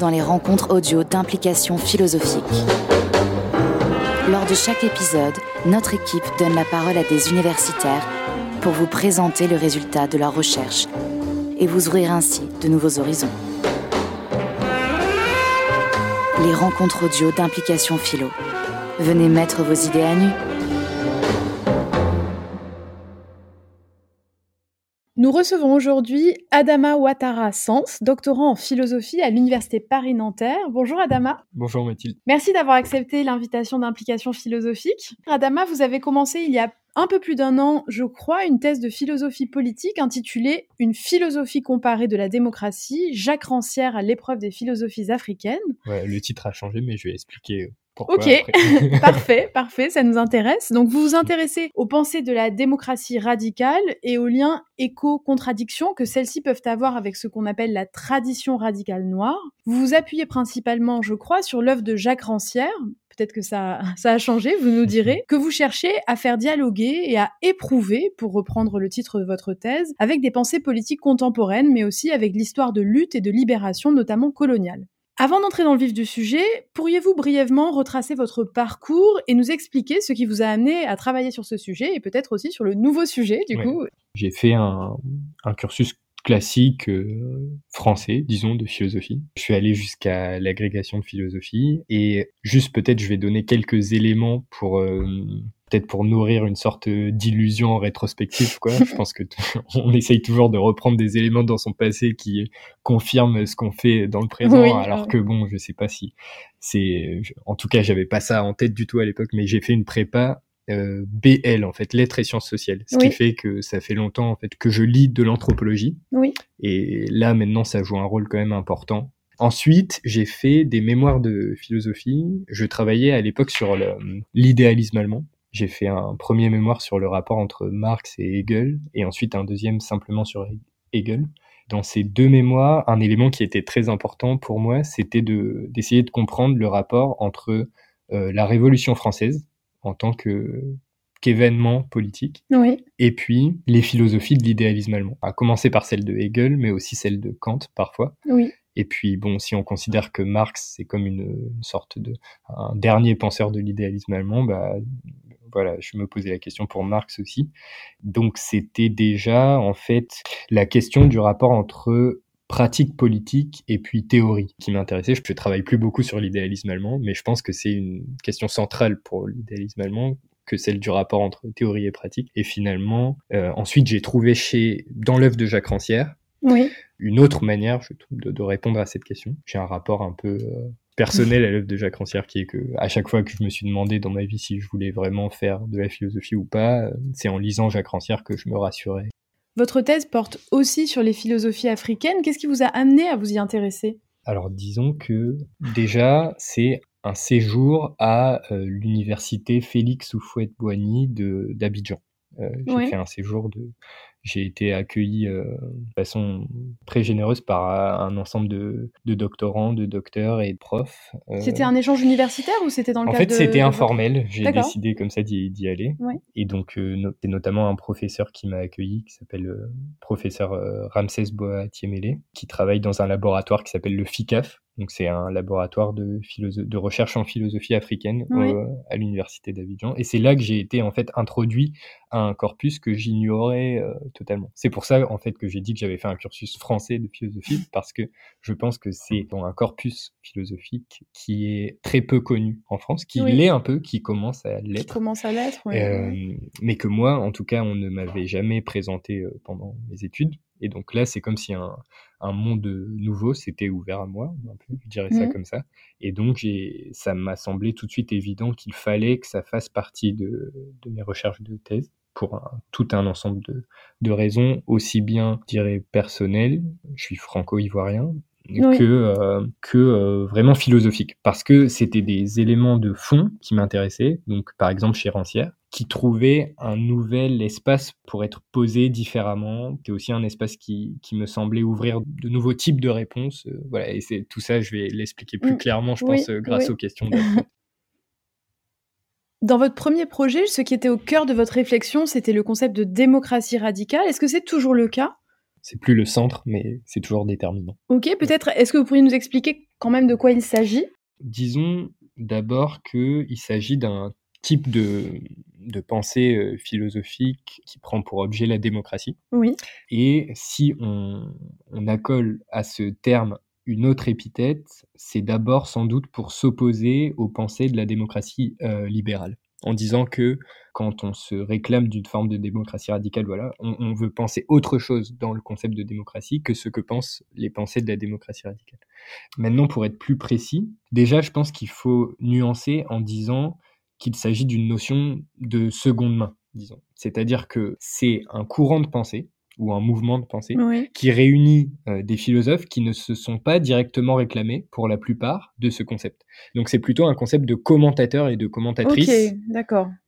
dans les rencontres audio d'implication philosophique. Lors de chaque épisode, notre équipe donne la parole à des universitaires pour vous présenter le résultat de leurs recherches et vous ouvrir ainsi de nouveaux horizons. Les rencontres audio d'implication philo. Venez mettre vos idées à nu. Nous recevons aujourd'hui Adama Ouattara Sens, doctorant en philosophie à l'Université Paris-Nanterre. Bonjour Adama. Bonjour Mathilde. Merci d'avoir accepté l'invitation d'implication philosophique. Adama, vous avez commencé il y a un peu plus d'un an, je crois, une thèse de philosophie politique intitulée Une philosophie comparée de la démocratie, Jacques Rancière à l'épreuve des philosophies africaines. Ouais, le titre a changé, mais je vais expliquer ok, parfait, parfait, ça nous intéresse. Donc vous vous intéressez aux pensées de la démocratie radicale et aux liens écho-contradictions que celles-ci peuvent avoir avec ce qu'on appelle la tradition radicale noire. Vous vous appuyez principalement, je crois, sur l'œuvre de Jacques Rancière, peut-être que ça, ça a changé, vous nous direz, que vous cherchez à faire dialoguer et à éprouver, pour reprendre le titre de votre thèse, avec des pensées politiques contemporaines, mais aussi avec l'histoire de lutte et de libération, notamment coloniale. Avant d'entrer dans le vif du sujet, pourriez-vous brièvement retracer votre parcours et nous expliquer ce qui vous a amené à travailler sur ce sujet et peut-être aussi sur le nouveau sujet du coup? J'ai fait un, cursus classique euh, français, disons, de philosophie. Je suis allé jusqu'à l'agrégation de philosophie et juste peut-être je vais donner quelques éléments pour euh, peut-être pour nourrir une sorte d'illusion rétrospective quoi je pense que on essaye toujours de reprendre des éléments dans son passé qui confirment ce qu'on fait dans le présent alors que bon je sais pas si c'est en tout cas j'avais pas ça en tête du tout à l'époque mais j'ai fait une prépa euh, BL en fait lettres et sciences sociales ce qui fait que ça fait longtemps en fait que je lis de l'anthropologie oui. et là maintenant ça joue un rôle quand même important Ensuite, j'ai fait des mémoires de philosophie. Je travaillais à l'époque sur l'idéalisme allemand. J'ai fait un premier mémoire sur le rapport entre Marx et Hegel, et ensuite un deuxième simplement sur Hegel. Dans ces deux mémoires, un élément qui était très important pour moi, c'était de, d'essayer de comprendre le rapport entre euh, la Révolution française en tant que qu'événement politique, oui. et puis les philosophies de l'idéalisme allemand, à commencer par celle de Hegel, mais aussi celle de Kant parfois. Oui. Et puis bon, si on considère que Marx c'est comme une, sorte de un dernier penseur de l'idéalisme allemand, bah, voilà, je me posais la question pour Marx aussi. Donc c'était déjà en fait la question du rapport entre pratique politique et puis théorie qui m'intéressait. Je ne travaille plus beaucoup sur l'idéalisme allemand, mais je pense que c'est une question centrale pour l'idéalisme allemand que celle du rapport entre théorie et pratique. Et finalement, euh, ensuite, j'ai trouvé chez dans l'œuvre de Jacques Rancière oui. une autre manière je trouve, de, de, répondre à cette question. J'ai un rapport un peu euh, personnel à l'œuvre de Jacques Rancière qui est que à chaque fois que je me suis demandé dans ma vie si je voulais vraiment faire de la philosophie ou pas, c'est en lisant Jacques Rancière que je me rassurais. Votre thèse porte aussi sur les philosophies africaines. Qu'est-ce qui vous a amené à vous y intéresser? Alors disons que déjà c'est un séjour à euh, l'université Félix Houphouët-Boigny d'Abidjan. Euh, j'ai ouais. fait un séjour de j'ai été accueilli euh, de façon très généreuse par un ensemble de, de doctorants, de docteurs et de profs. Euh... C'était un échange universitaire ou c'était dans le en cadre fait, de... c'était informel. J'ai décidé comme ça d'y aller. Ouais. Et donc, euh, no c'est notamment un professeur qui m'a accueilli, qui s'appelle euh, professeur euh, Ramsès Boatiemele, qui travaille dans un laboratoire qui s'appelle le FICAF, donc c'est un laboratoire de, de, recherche en philosophie africaine oui. euh, à l'université d'Abidjan. Et c'est là que j'ai été en fait introduit à un corpus que j'ignorais euh, totalement. C'est pour ça en fait que j'ai dit que j'avais fait un cursus français de philosophie parce que je pense que c'est un corpus philosophique qui est très peu connu en France, qui oui. l'est un peu, qui commence à l'être. Qui commence à l'être, oui. Euh, mais que moi, en tout cas, on ne m'avait jamais présenté pendant mes études. Et donc là, c'est comme si un, un monde nouveau s'était ouvert à moi, un peu, je dirais ça Mhm. comme ça. Et donc, ça m'a semblé tout de suite évident qu'il fallait que ça fasse partie de, de mes recherches de thèse pour un- tout un ensemble de, de raisons, aussi bien, je dirais, personnelles, je suis franco-ivoirien, Oui. que, euh, que euh, vraiment philosophique. Parce que c'était des éléments de fond qui m'intéressaient, donc par exemple chez Rancière, qui trouvait un nouvel espace pour être posé différemment. C'est aussi un espace qui, qui me semblait ouvrir de nouveaux types de réponses. Euh, voilà, et c'est tout ça, je vais l'expliquer plus Mm. clairement, je Oui, pense, grâce oui. aux questions. Dans votre premier projet, ce qui était au cœur de votre réflexion, c'était le concept de démocratie radicale. Est-ce que c'est toujours le cas? C'est plus le centre, mais c'est toujours déterminant. Ok, peut-être, est-ce que vous pourriez nous expliquer quand même de quoi il s'agit? Disons d'abord qu'il s'agit d'un type de, de pensée euh, philosophique qui prend pour objet la démocratie. Oui. Et si on, on accole à ce terme une autre épithète, c'est d'abord sans doute pour s'opposer aux pensées de la démocratie euh, libérale en disant que quand on se réclame d'une forme de démocratie radicale, voilà, on, veut penser autre chose dans le concept de démocratie que ce que pensent les pensées de la démocratie radicale. Maintenant, pour être plus précis, déjà, je pense qu'il faut nuancer en disant qu'il s'agit d'une notion de seconde main, disons. C'est-à-dire que c'est un courant de pensée ou un mouvement de pensée qui réunit euh, des philosophes qui ne se sont pas directement réclamés pour la plupart de ce concept. Donc c'est plutôt un concept de commentateur et de commentatrice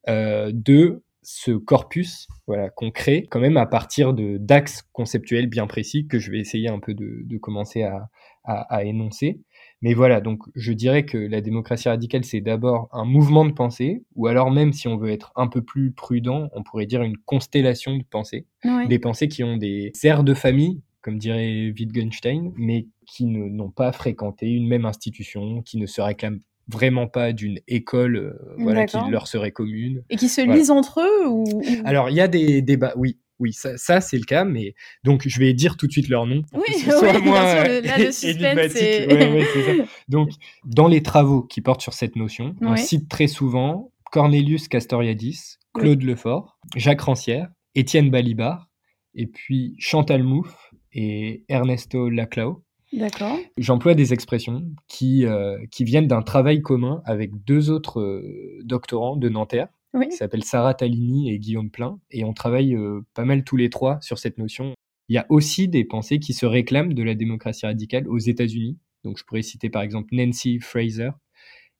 euh, de ce corpus voilà, qu'on crée quand même à partir de d'axes conceptuels bien précis que je vais essayer un peu de, de commencer à, à, à énoncer. Mais voilà, donc je dirais que la démocratie radicale, c'est d'abord un mouvement de pensée, ou alors même si on veut être un peu plus prudent, on pourrait dire une constellation de pensées. Des pensées qui ont des airs de famille, comme dirait Wittgenstein, mais qui n'ont pas fréquenté une même institution, qui ne se réclament vraiment pas d'une école euh, voilà, qui leur serait commune. Et qui se lisent entre eux ou... Alors, il y a des débats, oui, oui, ça, ça c'est le cas, mais donc je vais dire tout de suite leur nom. Oui, oui moins sûr, là, le suspense ouais, Donc, dans les travaux qui portent sur cette notion, on cite très souvent Cornelius Castoriadis, Claude Lefort, Jacques Rancière, Étienne Balibar, et puis Chantal Mouffe et Ernesto Laclau. D'accord. J'emploie des expressions qui, euh, qui viennent d'un travail commun avec deux autres euh, doctorants de Nanterre, qui s'appellent Sarah Talini et Guillaume Plein, et on travaille euh, pas mal tous les trois sur cette notion. Il y a aussi des pensées qui se réclament de la démocratie radicale aux États-Unis. Donc je pourrais citer par exemple Nancy Fraser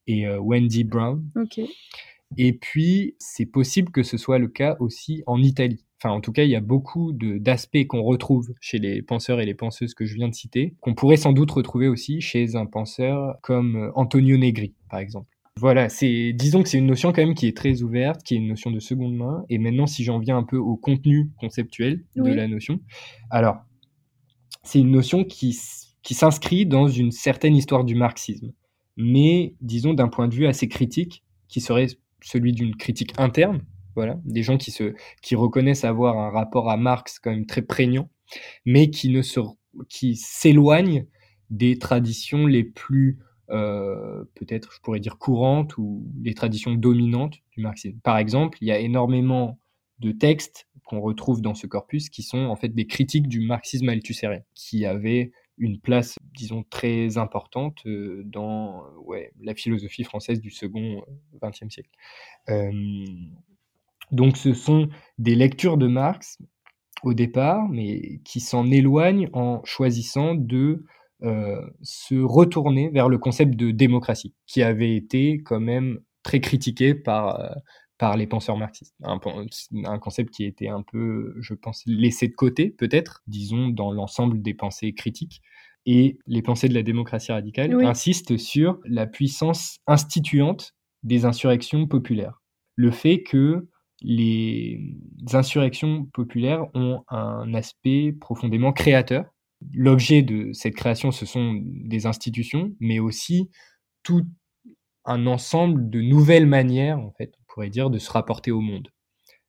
et Wendy Brown. Et puis, c'est possible que ce soit le cas aussi en Italie. Enfin, en tout cas, il y a beaucoup d'aspects qu'on retrouve chez les penseurs et les penseuses que je viens de citer, qu'on pourrait sans doute retrouver aussi chez un penseur comme euh, Antonio Negri, par exemple. Voilà, c'est, disons que c'est une notion quand même qui est très ouverte, qui est une notion de seconde main. Et maintenant, si j'en viens un peu au contenu conceptuel de la notion, alors, c'est une notion qui, qui s'inscrit dans une certaine histoire du marxisme, mais disons d'un point de vue assez critique, qui serait celui d'une critique interne, voilà, des gens qui se, qui reconnaissent avoir un rapport à Marx quand même très prégnant, mais qui ne se, qui s'éloignent des traditions les plus, euh, peut-être, je pourrais dire courantes ou les traditions dominantes du marxisme. Par exemple, il y a énormément de textes qu'on retrouve dans ce corpus qui sont en fait des critiques du marxisme althusserien, qui avaient une place, disons, très importante euh, dans ouais, la philosophie française du second XXe euh, siècle. Donc ce sont des lectures de Marx au départ, mais qui s'en éloignent en choisissant de se retourner vers le concept de démocratie, qui avait été quand même très critiqué par, par les penseurs marxistes. Un, un, concept qui a été un peu, je pense, laissé de côté, peut-être, disons, dans l'ensemble des pensées critiques. Et les pensées de la démocratie radicale insistent sur la puissance instituante des insurrections populaires. Le fait que les insurrections populaires ont un aspect profondément créateur. L'objet de cette création, ce sont des institutions, mais aussi tout un ensemble de nouvelles manières, en fait, on pourrait dire, de se rapporter au monde.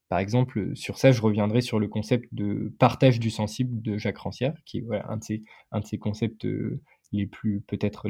Par exemple, sur ça, je reviendrai sur le concept de partage du sensible de Jacques Rancière, qui est un, de ces concepts euh, les plus, peut-être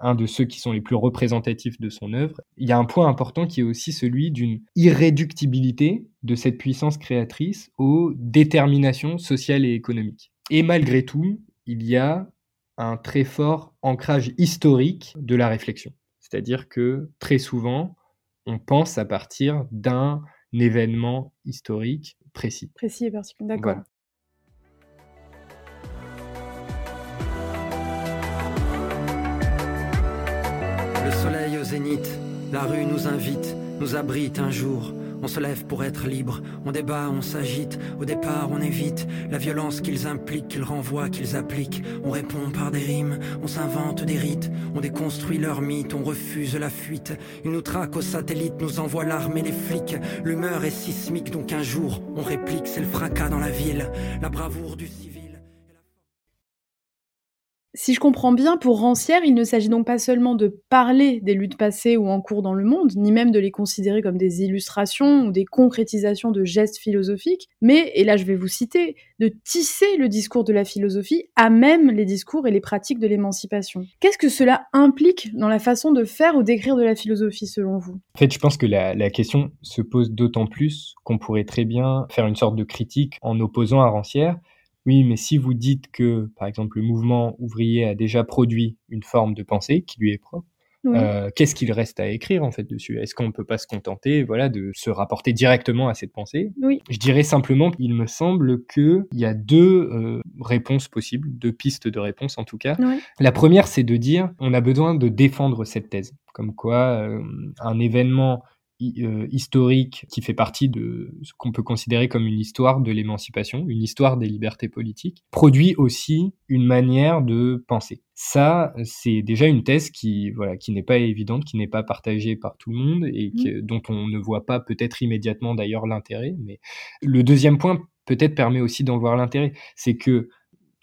un de ceux qui sont les plus représentatifs de son œuvre. Il y a un point important qui est aussi celui d'une irréductibilité de cette puissance créatrice aux déterminations sociales et économiques. Et malgré tout, il y a un très fort ancrage historique de la réflexion. C'est-à-dire que très souvent, on pense à partir d'un événement historique précis. Précis et particulier, d'accord. Le soleil au zénith, la rue nous invite, nous abrite un jour. On se lève pour être libre, on débat, on s'agite. Au départ, on évite la violence qu'ils impliquent, qu'ils renvoient, qu'ils appliquent. On répond par des rimes, on s'invente des rites, on déconstruit leurs mythes, on refuse la fuite. Ils nous traquent aux satellites, nous envoient l'armée, les flics. L'humeur est sismique, donc un jour, on réplique, c'est le fracas dans la ville, la bravoure du civil. Si je comprends bien, pour Rancière, il ne s'agit donc pas seulement de parler des luttes passées ou en cours dans le monde, ni même de les considérer comme des illustrations ou des concrétisations de gestes philosophiques, mais, et là je vais vous citer, de tisser le discours de la philosophie à même les discours et les pratiques de l'émancipation. Qu'est-ce que cela implique dans la façon de faire ou d'écrire de la philosophie selon vous? En fait, je pense que la, question se pose d'autant plus qu'on pourrait très bien faire une sorte de critique en opposant à Rancière oui, mais si vous dites que, par exemple, le mouvement ouvrier a déjà produit une forme de pensée qui lui est propre, euh, qu'est-ce qu'il reste à écrire en fait dessus? Est-ce qu'on ne peut pas se contenter, voilà, de se rapporter directement à cette pensée? Oui. Je dirais simplement qu'il me semble qu'il y a deux euh, réponses possibles, deux pistes de réponse en tout cas. La première, c'est de dire on a besoin de défendre cette thèse, comme quoi euh, un événement historique qui fait partie de ce qu'on peut considérer comme une histoire de l'émancipation, une histoire des libertés politiques, produit aussi une manière de penser. Ça, c'est déjà une thèse qui, voilà, qui n'est pas évidente, qui n'est pas partagée par tout le monde et mmh. dont on ne voit pas peut-être immédiatement d'ailleurs l'intérêt. Mais le deuxième point peut-être permet aussi d'en voir l'intérêt, c'est que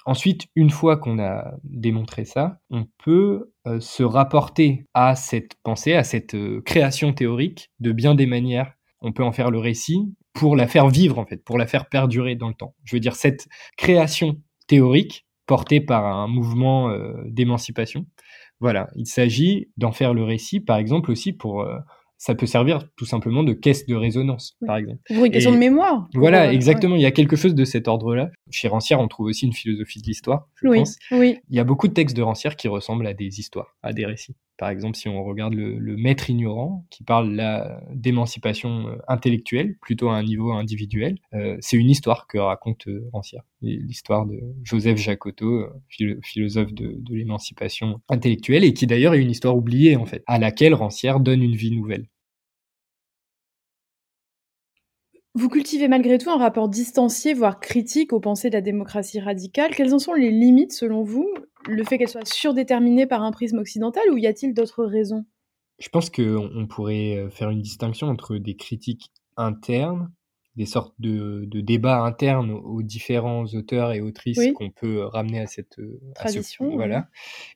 Ensuite, une fois qu'on a démontré ça, on peut euh, se rapporter à cette pensée, à cette euh, création théorique de bien des manières. On peut en faire le récit pour la faire vivre, en fait, pour la faire perdurer dans le temps. Je veux dire, cette création théorique portée par un mouvement euh, d'émancipation, voilà, il s'agit d'en faire le récit, par exemple, aussi pour ça peut servir tout simplement de caisse de résonance, par exemple. Pour une question de mémoire. Voilà, exactement. Il y a quelque chose de cet ordre-là. Chez Rancière, on trouve aussi une philosophie de l'histoire, je oui. pense. Oui. Il y a beaucoup de textes de Rancière qui ressemblent à des histoires, à des récits. Par exemple, si on regarde le, Maître ignorant, qui parle d'émancipation euh, intellectuelle, plutôt à un niveau individuel, euh, c'est une histoire que raconte euh, Rancière. L'histoire de Joseph Jacotot, philosophe de, de l'émancipation intellectuelle, et qui d'ailleurs est une histoire oubliée, en fait, à laquelle Rancière donne une vie nouvelle. Vous cultivez malgré tout un rapport distancié, voire critique aux pensées de la démocratie radicale. Quelles en sont les limites selon vous? Le fait qu'elle soit surdéterminée par un prisme occidental ou y a-t-il d'autres raisons? Je pense qu'on pourrait euh, faire une distinction entre des critiques internes des sortes de, de, débats internes aux différents auteurs et autrices qu'on peut ramener à cette euh, tradition. voilà.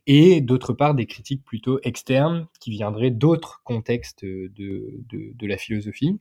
Et d'autre part, des critiques plutôt externes qui viendraient d'autres contextes de, de, de, la philosophie.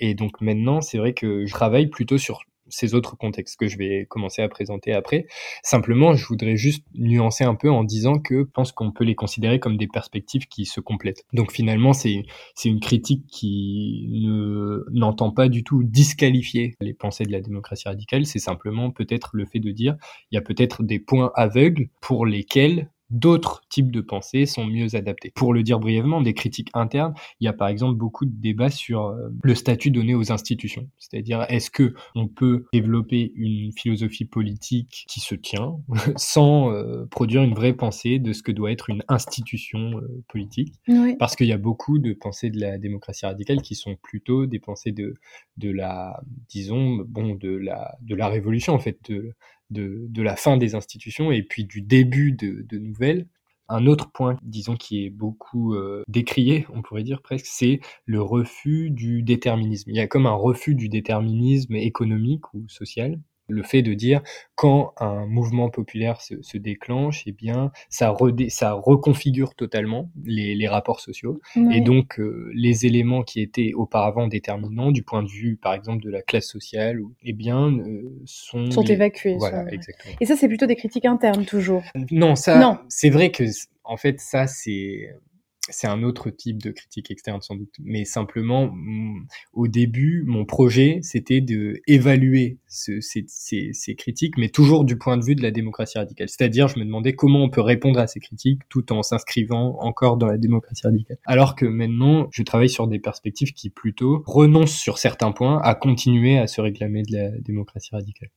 Et donc maintenant, c'est vrai que je travaille plutôt sur ces autres contextes que je vais commencer à présenter après. Simplement, je voudrais juste nuancer un peu en disant que je pense qu'on peut les considérer comme des perspectives qui se complètent. Donc finalement, c'est une critique qui ne n'entend pas du tout disqualifier les pensées de la démocratie radicale, c'est simplement peut-être le fait de dire il y a peut-être des points aveugles pour lesquels d'autres types de pensées sont mieux adaptés. Pour le dire brièvement, des critiques internes, il y a par exemple beaucoup de débats sur euh, le statut donné aux institutions. C'est-à-dire, est-ce que on peut développer une philosophie politique qui se tient sans euh, produire une vraie pensée de ce que doit être une institution euh, politique? Parce qu'il y a beaucoup de pensées de la démocratie radicale qui sont plutôt des pensées de, de la, disons, bon, de la, de la révolution, en fait, de, de, la fin des institutions et puis du début de, nouvelles. Un autre point, disons, qui est beaucoup euh, décrié, on pourrait dire presque, c'est le refus du déterminisme. Il y a comme un refus du déterminisme économique ou social le fait de dire quand un mouvement populaire se, déclenche, eh bien, ça, ça reconfigure totalement les, rapports sociaux. Et donc, euh, les éléments qui étaient auparavant déterminants du point de vue, par exemple, de la classe sociale, eh bien, euh, sont, sont évacués. Voilà, exactement. Et ça, c'est plutôt des critiques internes, toujours. Non, ça, c'est vrai que, en fait, ça, c'est c'est un autre type de critique externe sans doute, mais simplement au début, mon projet c'était de évaluer ces, critiques, mais toujours du point de vue de la démocratie radicale. C'est-à-dire, je me demandais comment on peut répondre à ces critiques tout en s'inscrivant encore dans la démocratie radicale. Alors que maintenant, je travaille sur des perspectives qui plutôt renoncent sur certains points à continuer à se réclamer de la démocratie radicale.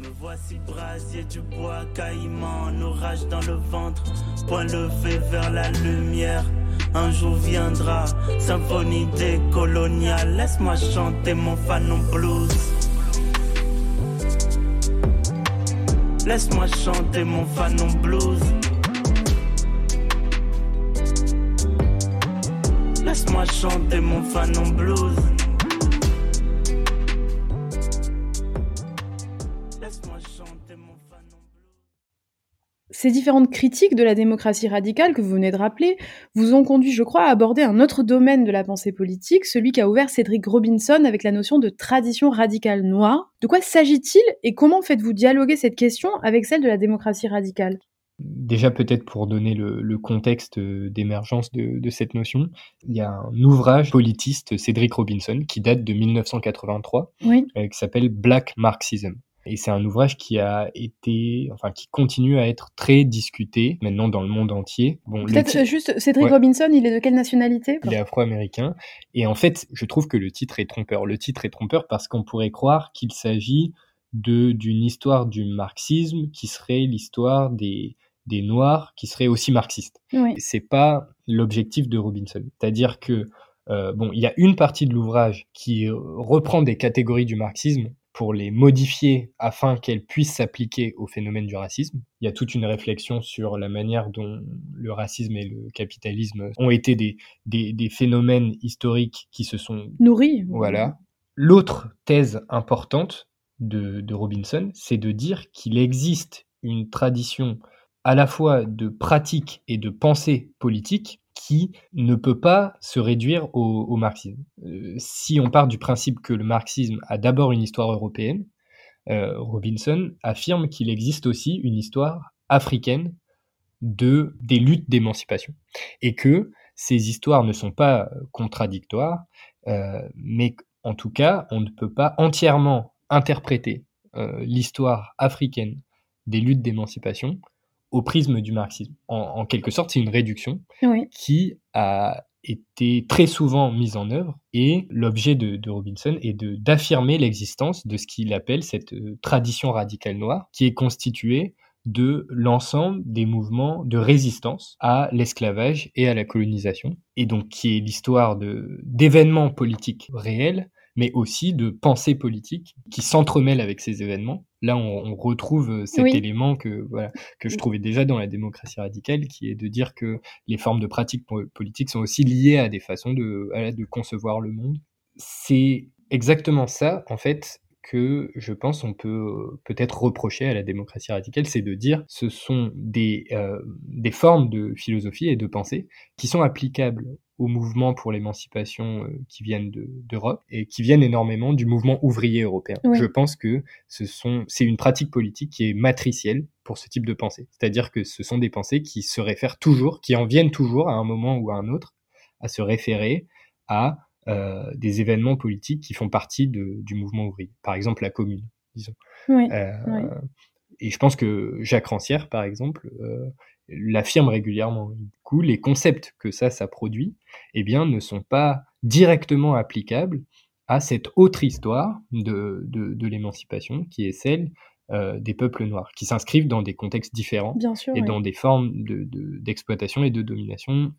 Me voici brasier du bois caïman, orage dans le ventre, point levé vers la lumière. Un jour viendra, symphonie décoloniale. Laisse-moi chanter mon fanon blues. Laisse-moi chanter mon fanon blues. Laisse-moi chanter mon fanon blues. Ces différentes critiques de la démocratie radicale que vous venez de rappeler vous ont conduit, je crois, à aborder un autre domaine de la pensée politique, celui qu'a ouvert Cédric Robinson avec la notion de tradition radicale noire. De quoi s'agit-il et comment faites-vous dialoguer cette question avec celle de la démocratie radicale? Déjà peut-être pour donner le, contexte d'émergence de, cette notion, il y a un ouvrage politiste, Cédric Robinson, qui date de 1983, euh, qui s'appelle Black Marxism. Et c'est un ouvrage qui a été, enfin, qui continue à être très discuté maintenant dans le monde entier. Bon, Peut-être juste, Cédric Robinson, il est de quelle nationalité Il est afro-américain. Et en fait, je trouve que le titre est trompeur. Le titre est trompeur parce qu'on pourrait croire qu'il s'agit de d'une histoire du marxisme qui serait l'histoire des des noirs qui seraient aussi marxistes. Oui. C'est pas l'objectif de Robinson. C'est-à-dire que euh, bon, il y a une partie de l'ouvrage qui reprend des catégories du marxisme pour les modifier afin qu'elles puissent s'appliquer au phénomène du racisme. Il y a toute une réflexion sur la manière dont le racisme et le capitalisme ont été des, des, des phénomènes historiques qui se sont nourris. Voilà. L'autre thèse importante de, de Robinson, c'est de dire qu'il existe une tradition à la fois de pratique et de pensée politique qui ne peut pas se réduire au, marxisme. Euh, si on part du principe que le marxisme a d'abord une histoire européenne, euh, Robinson affirme qu'il existe aussi une histoire africaine de, des luttes d'émancipation et que ces histoires ne sont pas contradictoires, euh, mais en tout cas, on ne peut pas entièrement interpréter l'histoire africaine des luttes d'émancipation au prisme du marxisme. En, quelque sorte, c'est une réduction qui a été très souvent mise en œuvre et l'objet de, Robinson est d'affirmer l'existence de ce qu'il appelle cette euh, tradition radicale noire qui est constituée de l'ensemble des mouvements de résistance à l'esclavage et à la colonisation, et donc qui est l'histoire d'événements politiques réels mais aussi de pensée politique qui s'entremêlent avec ces événements. Là, on, retrouve euh, cet élément que, voilà, que je trouvais déjà dans la démocratie radicale, qui est de dire que les formes de pratique politique sont aussi liées à des façons de, de concevoir le monde. C'est exactement ça, en fait, que je pense on peut euh, peut-être reprocher à la démocratie radicale, c'est de dire ce sont des, euh, des formes de philosophie et de pensée qui sont applicables aux mouvements pour l'émancipation euh, qui viennent d'Europe et qui viennent énormément du mouvement ouvrier européen. Je pense que ce sont, c'est une pratique politique qui est matricielle pour ce type de pensée. C'est-à-dire que ce sont des pensées qui se réfèrent toujours, qui en viennent toujours à un moment ou à un autre, à se référer à euh, des événements politiques qui font partie de, du mouvement ouvrier. Par exemple, la commune, disons. Euh, et je pense que Jacques Rancière, par exemple, euh, l'affirme régulièrement. Du coup, les concepts que ça, ça produit, eh bien, ne sont pas directement applicables à cette autre histoire de, de, l'émancipation, qui est celle des peuples noirs, qui s'inscrivent dans des contextes différents et dans des formes d'exploitation de, et de domination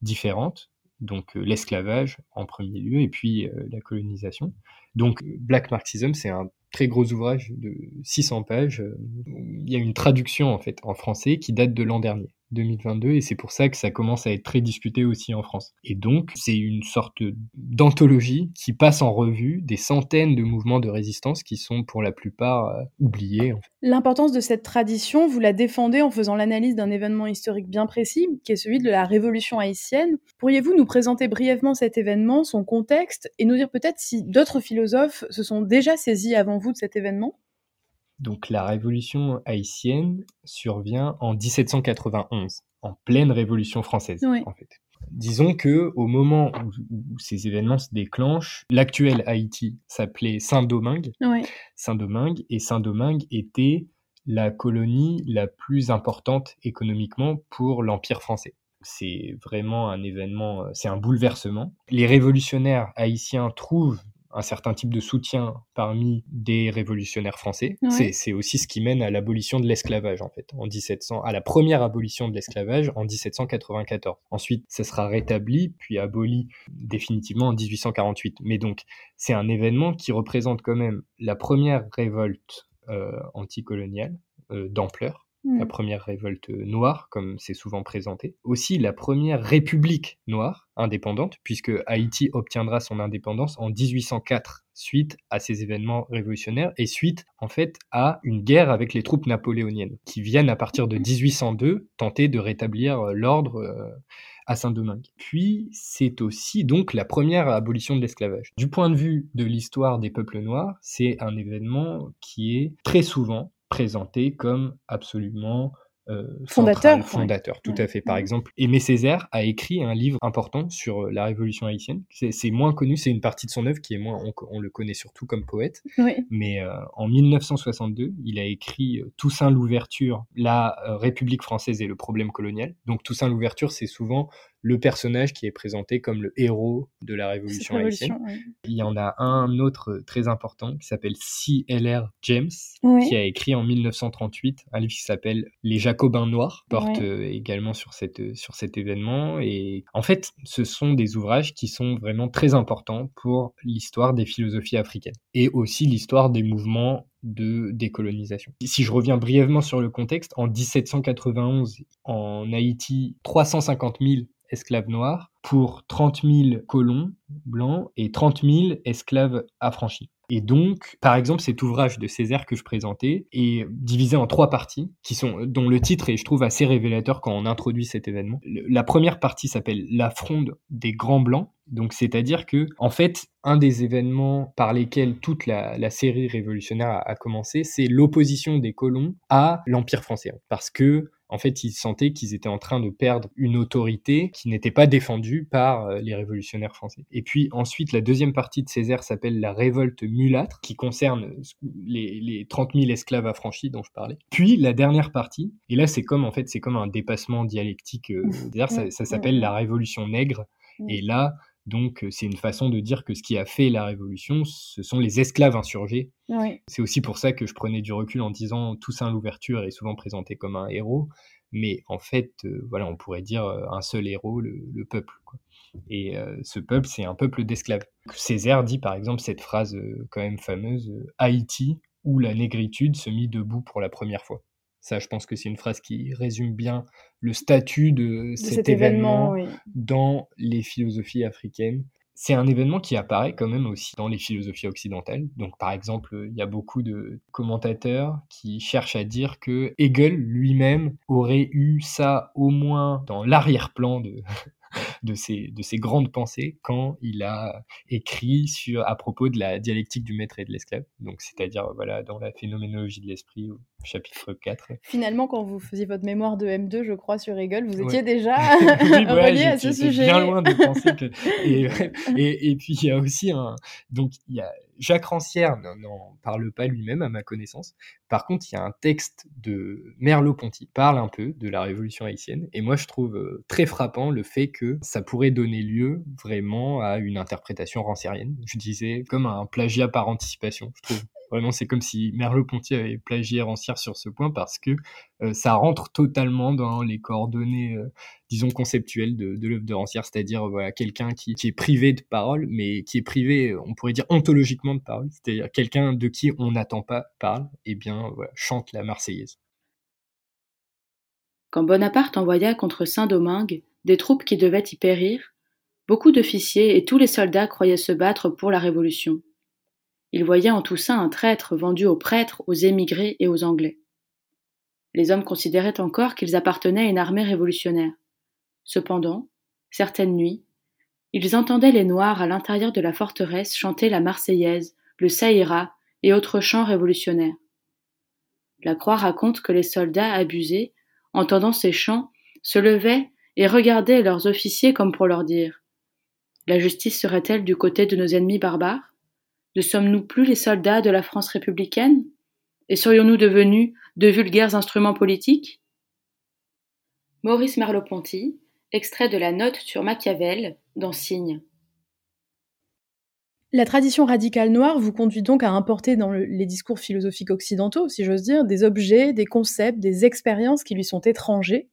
différentes donc l'esclavage en premier lieu, et puis la colonisation. Donc Black Marxism, c'est un très gros ouvrage de 600 pages. Il y a une traduction en fait en français qui date de l'an dernier. 2022 et c'est pour ça que ça commence à être très discuté aussi en France. Et donc c'est une sorte d'anthologie qui passe en revue des centaines de mouvements de résistance qui sont pour la plupart euh, oubliés. L'importance de cette tradition, vous la défendez en faisant l'analyse d'un événement historique bien précis, qui est celui de la Révolution haïtienne. Pourriez-vous nous présenter brièvement cet événement, son contexte, et nous dire peut-être si d'autres philosophes se sont déjà saisis avant vous de cet événement? Donc la révolution haïtienne survient en 1791, en pleine révolution française en fait. Disons que au moment où, ces événements se déclenchent, l'actuel Haïti s'appelait Saint-Domingue. Saint-Domingue et Saint-Domingue était la colonie la plus importante économiquement pour l'Empire français. C'est vraiment un événement, c'est un bouleversement. Les révolutionnaires haïtiens trouvent un certain type de soutien parmi des révolutionnaires français. C'est aussi ce qui mène à l'abolition de l'esclavage, en fait, en 1700, à la première abolition de l'esclavage en 1794. Ensuite, ça sera rétabli, puis aboli définitivement en 1848. Mais donc, c'est un événement qui représente quand même la première révolte euh, anticoloniale euh, d'ampleur Hmm. la première révolte noire, comme c'est souvent présenté. Aussi la première république noire indépendante, puisque Haïti obtiendra son indépendance en 1804 suite à ces événements révolutionnaires et suite en fait à une guerre avec les troupes napoléoniennes qui viennent à partir de 1802 tenter de rétablir euh, l'ordre euh, à Saint-Domingue. Puis c'est aussi donc la première abolition de l'esclavage. Du point de vue de l'histoire des peuples noirs, c'est un événement qui est très souvent présenté comme absolument euh, fondateur, fondateur, tout à fait. Par exemple, Aimé Césaire a écrit un livre important sur euh, la Révolution haïtienne. C'est moins connu, c'est une partie de son œuvre qui est moins, on, le connaît surtout comme poète. Mais euh, en 1962, il a écrit Toussaint l'ouverture, la République française et le problème colonial. Donc Toussaint l'ouverture, c'est souvent le personnage qui est présenté comme le héros de la révolution, haïtienne. Il y en a un autre très important qui s'appelle C.L.R. James, qui a écrit en 1938 un livre qui s'appelle Les Jacobins Noirs, porte euh, également sur, cette, sur cet événement. Et en fait, ce sont des ouvrages qui sont vraiment très importants pour l'histoire des philosophies africaines et aussi l'histoire des mouvements de décolonisation. Si je reviens brièvement sur le contexte, en 1791, en Haïti, 350 000 esclaves noirs pour 30 000 colons blancs et 30 000 esclaves affranchis. Et donc, par exemple, cet ouvrage de Césaire que je présentais est divisé en trois parties, qui sont, dont le titre est, je trouve, assez révélateur quand on introduit cet événement. La première partie s'appelle La fronde des grands blancs. Donc, c'est-à-dire que, en fait, un des événements par lesquels toute la, série révolutionnaire a, a commencé, c'est l'opposition des colons à l'Empire français. Parce que en fait, ils sentaient qu'ils étaient en train de perdre une autorité qui n'était pas défendue par euh, les révolutionnaires français. Et puis ensuite, la deuxième partie de Césaire s'appelle la révolte mulâtre, qui concerne les, les 30 000 esclaves affranchis dont je parlais. Puis la dernière partie, et là c'est comme en fait c'est comme un dépassement dialectique. Euh, ça, ça s'appelle la révolution nègre. Et là, donc, euh, c'est une façon de dire que ce qui a fait la révolution, ce sont les esclaves insurgés. C'est aussi pour ça que je prenais du recul en disant Toussaint l'ouverture est souvent présenté comme un héros, mais en fait, euh, voilà, on pourrait dire euh, un seul héros, le, peuple. Et ce peuple, c'est un peuple d'esclaves. Césaire dit par exemple cette phrase quand même fameuse Haïti, où la négritude se mit debout pour la première fois. Ça, je pense que c'est une phrase qui résume bien le statut de, cet, événement, dans les philosophies africaines. C'est un événement qui apparaît quand même aussi dans les philosophies occidentales. Donc, par exemple, il y a beaucoup de commentateurs qui cherchent à dire que Hegel lui-même aurait eu ça au moins dans l'arrière-plan de, de ses, de ses grandes pensées quand il a écrit sur, à propos de la dialectique du maître et de l'esclave. Donc, c'est-à-dire, voilà, dans la phénoménologie de l'esprit, chapitre 4. Finalement, quand vous faisiez votre mémoire de M2, je crois, sur Hegel, vous étiez déjà relié à ce sujet. bien loin de penser que. Et, et, et puis, il y a aussi un. Donc, il y a Jacques Rancière n'en parle pas lui-même à ma connaissance. Par contre, il y a un texte de Merleau-Ponty parle un peu de la Révolution haïtienne. Et moi, je trouve euh, très frappant le fait que ça pourrait donner lieu vraiment à une interprétation ranciérienne. Je disais comme un plagiat par anticipation, je trouve. Vraiment, c'est comme si Merleau-Ponty avait plagié Rancière sur ce point parce que euh, ça rentre totalement dans les coordonnées, euh, disons, conceptuelles de, l'œuvre de Rancière, c'est-à-dire voilà, quelqu'un qui, est privé de parole, mais qui est privé, on pourrait dire ontologiquement de parole, c'est-à-dire quelqu'un de qui on n'attend pas parle, et eh bien chante la Marseillaise. Quand Bonaparte envoya contre Saint-Domingue des troupes qui devaient y périr, beaucoup d'officiers et tous les soldats croyaient se battre pour la Révolution. Il voyait en Toussaint un traître vendu aux prêtres, aux émigrés et aux Anglais. Les hommes considéraient encore qu'ils appartenaient à une armée révolutionnaire. Cependant, certaines nuits, ils entendaient les Noirs à l'intérieur de la forteresse chanter la Marseillaise, le Saïra et autres chants révolutionnaires. La Croix raconte que les soldats abusés, entendant ces chants, se levaient et regardaient leurs officiers comme pour leur dire La justice serait-elle du côté de nos ennemis barbares? Ne sommes-nous plus les soldats de la France républicaine? Et serions-nous devenus de vulgaires instruments politiques? Maurice Merleau-Ponty, extrait de la note sur Machiavel dans Signe. La tradition radicale noire vous conduit donc à importer dans les discours philosophiques occidentaux, si j'ose dire, des objets, des concepts, des expériences qui lui sont étrangers,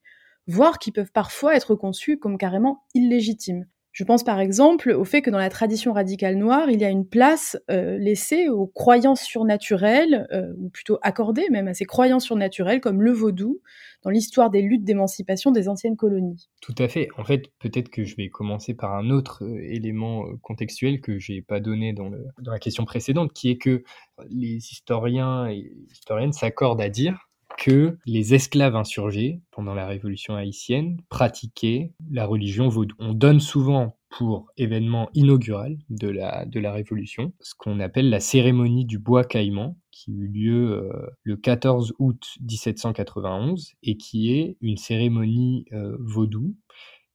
voire qui peuvent parfois être conçus comme carrément illégitimes. Je pense par exemple au fait que dans la tradition radicale noire, il y a une place euh, laissée aux croyances surnaturelles, euh, ou plutôt accordée même à ces croyances surnaturelles comme le vaudou, dans l'histoire des luttes d'émancipation des anciennes colonies. Tout à fait. En fait, peut-être que je vais commencer par un autre euh, élément contextuel que j'ai pas donné dans, dans la question précédente, qui est que les historiens et historiennes s'accordent à dire que les esclaves insurgés, pendant la Révolution haïtienne, pratiquaient la religion vaudou. On donne souvent pour événement inaugural de la, de la Révolution, ce qu'on appelle la cérémonie du bois caïman, qui eut lieu euh, le 14 août 1791 et qui est une cérémonie euh, vaudou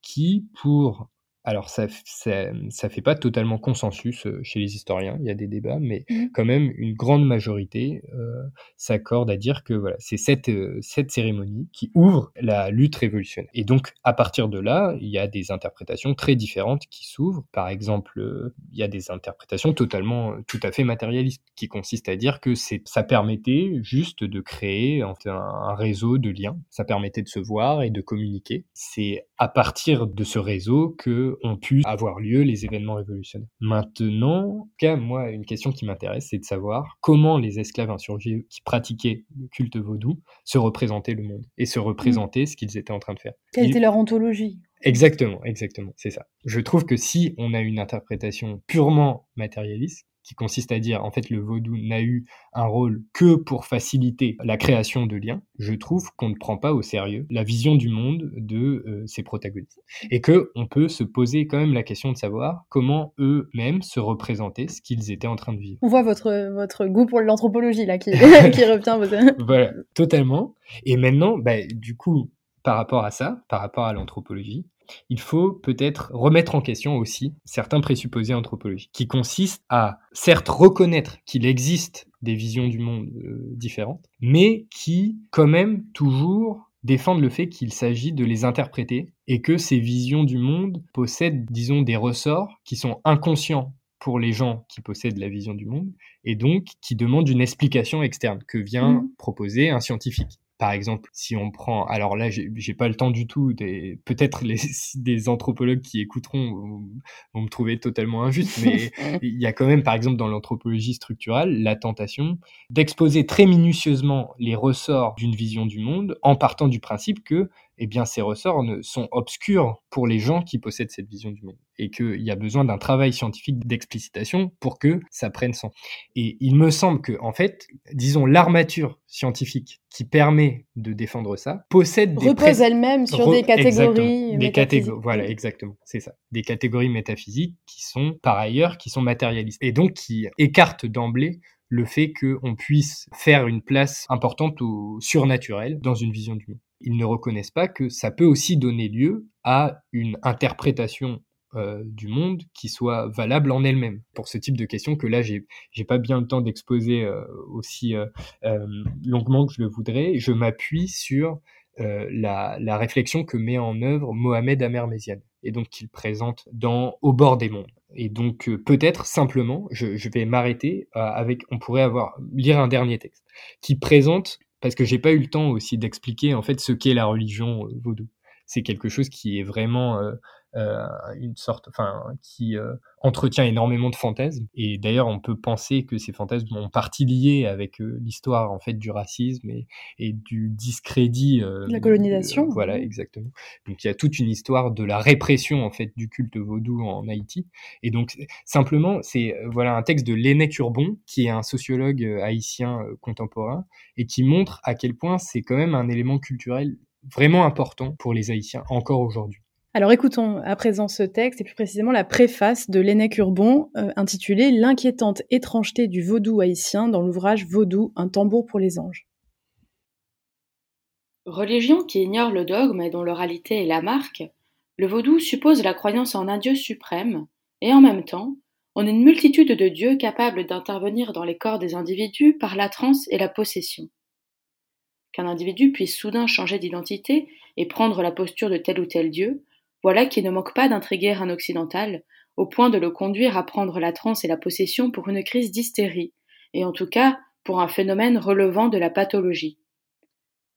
qui, pour alors ça, ça, fait pas totalement consensus euh, chez les historiens, il y a des débats, mais mmh. quand même une grande majorité euh, s'accorde à dire que voilà, c'est cette, euh, cette cérémonie qui ouvre la lutte révolutionnaire. Et donc à partir de là, il y a des interprétations très différentes qui s'ouvrent. Par exemple, il y a des interprétations totalement tout à fait matérialistes qui consistent à dire que c'est ça permettait juste de créer un réseau de liens, ça permettait de se voir et de communiquer. C'est à partir de ce réseau que ont pu avoir lieu les événements révolutionnaires. Maintenant, cas, moi, une question qui m'intéresse, c'est de savoir comment les esclaves insurgés qui pratiquaient le culte vaudou se représentaient le monde et se représentaient ce qu'ils étaient en train de faire. Quelle était leur ontologie? Exactement, exactement, c'est ça. Je trouve que si on a une interprétation purement matérialiste, qui consiste à dire en fait le vaudou n'a eu un rôle que pour faciliter la création de liens, je trouve qu'on ne prend pas au sérieux la vision du monde de euh, ces protagonistes et que on peut se poser quand même la question de savoir comment eux-mêmes se représentaient ce qu'ils étaient en train de vivre. On voit votre votre goût pour l'anthropologie là qui qui revient voilà, totalement. Et maintenant, bah, du coup, par rapport à ça, par rapport à l'anthropologie, il faut peut-être remettre en question aussi certains présupposés anthropologiques, qui consistent à certes reconnaître qu'il existe des visions du monde euh, différentes, mais qui quand même toujours défendent le fait qu'il s'agit de les interpréter et que ces visions du monde possèdent, disons, des ressorts qui sont inconscients pour les gens qui possèdent la vision du monde et donc qui demandent une explication externe que vient mmh. proposer un scientifique. Par exemple, si on prend, alors là, j'ai pas le temps du tout, peut-être les des anthropologues qui écouteront vont, me trouver totalement injuste, mais il y a quand même, par exemple, dans l'anthropologie structurale, la tentation d'exposer très minutieusement les ressorts d'une vision du monde en partant du principe que eh bien, ces ressorts ne, sont obscurs pour les gens qui possèdent cette vision du monde et qu'il y a besoin d'un travail scientifique d'explicitation pour que ça prenne sens. Et il me semble que, en fait, disons, l'armature scientifique qui permet de défendre ça possède des repose elle-même sur des catégories des catégories voilà exactement. C'est ça. Des catégories métaphysiques qui sont par ailleurs qui sont matérialistes et donc qui écartent d'emblée le fait qu'on puisse faire une place importante au surnaturel dans une vision du monde ils ne reconnaissent pas que ça peut aussi donner lieu à une interprétation euh, du monde qui soit valable en elle-même. Pour ce type de questions que là j'ai j'ai pas bien le temps d'exposer euh, aussi euh, longuement que je le voudrais je m'appuie sur la, réflexion que met en œuvre Mohamed Amer-Méziane et donc qu'il présente dans Au bord des mondes. Et donc peut-être simplement je, je vais m'arrêter avec on pourrait avoir lire un dernier texte qui présente parce que j'ai pas eu le temps aussi d'expliquer en fait ce qu'est la religion euh, vaudou. C'est quelque chose qui est vraiment euh, une sorte, enfin, qui euh, entretient énormément de fantasmes. Et d'ailleurs, on peut penser que ces fantasmes ont partie liés avec euh, l'histoire en fait du racisme et, et du discrédit. la colonisation. voilà, exactement. Donc il y a toute une histoire de la répression en fait du culte vaudou en Haïti. Et donc simplement, c'est voilà un texte de Lénec Urbon, qui est un sociologue haïtien contemporain et qui montre à quel point c'est quand même un élément culturel vraiment important pour les Haïtiens encore aujourd'hui. Alors écoutons à présent ce texte et plus précisément la préface de Lénec Urbon euh, intitulée L'inquiétante étrangeté du vaudou haïtien dans l'ouvrage Vaudou, un tambour pour les anges. Religion qui ignore le dogme et dont l'oralité est la marque, le vaudou suppose la croyance en un Dieu suprême et en même temps en une multitude de dieux capables d'intervenir dans les corps des individus par la transe et la possession. Qu'un individu puisse soudain changer d'identité et prendre la posture de tel ou tel dieu, voilà qui ne manque pas d'intriguer un occidental, au point de le conduire à prendre la transe et la possession pour une crise d'hystérie, et en tout cas pour un phénomène relevant de la pathologie.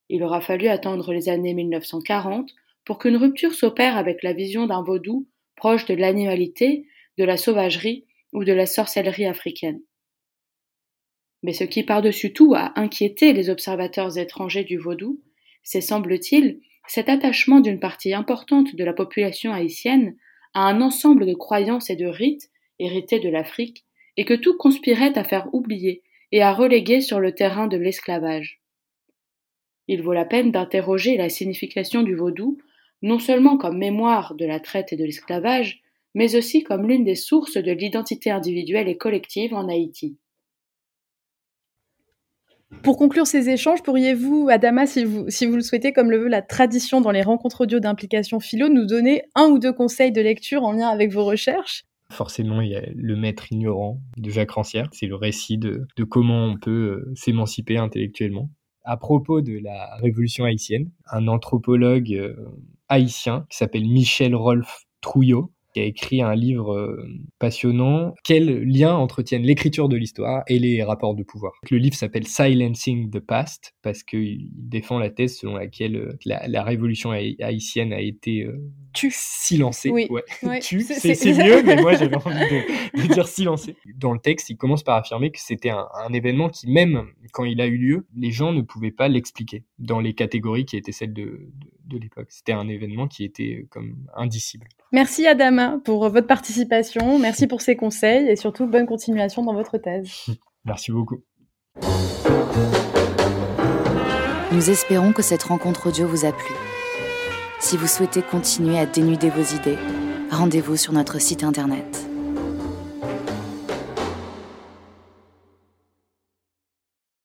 Il aura fallu attendre les années 1940 pour qu'une rupture s'opère avec la vision d'un vaudou proche de l'animalité, de la sauvagerie ou de la sorcellerie africaine. Mais ce qui par-dessus tout a inquiété les observateurs étrangers du vaudou, c'est, semble-t-il, cet attachement d'une partie importante de la population haïtienne à un ensemble de croyances et de rites hérités de l'Afrique, et que tout conspirait à faire oublier et à reléguer sur le terrain de l'esclavage. Il vaut la peine d'interroger la signification du vaudou, non seulement comme mémoire de la traite et de l'esclavage, mais aussi comme l'une des sources de l'identité individuelle et collective en Haïti. Pour conclure ces échanges, pourriez-vous, Adama, si vous, si vous le souhaitez, comme le veut la tradition dans les rencontres audio d'implication philo, nous donner un ou deux conseils de lecture en lien avec vos recherches? Forcément, il y a Le Maître ignorant de Jacques Rancière. C'est le récit de, de comment on peut euh, s'émanciper intellectuellement. À propos de la révolution haïtienne, un anthropologue euh, haïtien qui s'appelle Michel Rolf Trouillot qui a écrit un livre euh, passionnant. Quel lien entretiennent l'écriture de l'histoire et les rapports de pouvoir? Le livre s'appelle Silencing the Past parce qu'il défend la thèse selon laquelle euh, la, révolution haïtienne a été euh, silencée. Oui. Ouais. C'est mieux, mais moi j'avais envie de, dire silencée. Dans le texte, il commence par affirmer que c'était un, événement qui, même quand il a eu lieu, les gens ne pouvaient pas l'expliquer dans les catégories qui étaient celles de, de l'époque. C'était un événement qui était comme indicible. Merci Adama pour votre participation, merci pour ces conseils et surtout bonne continuation dans votre thèse. Merci beaucoup. Nous espérons que cette rencontre audio vous a plu. Si vous souhaitez continuer à dénuder vos idées, rendez-vous sur notre site internet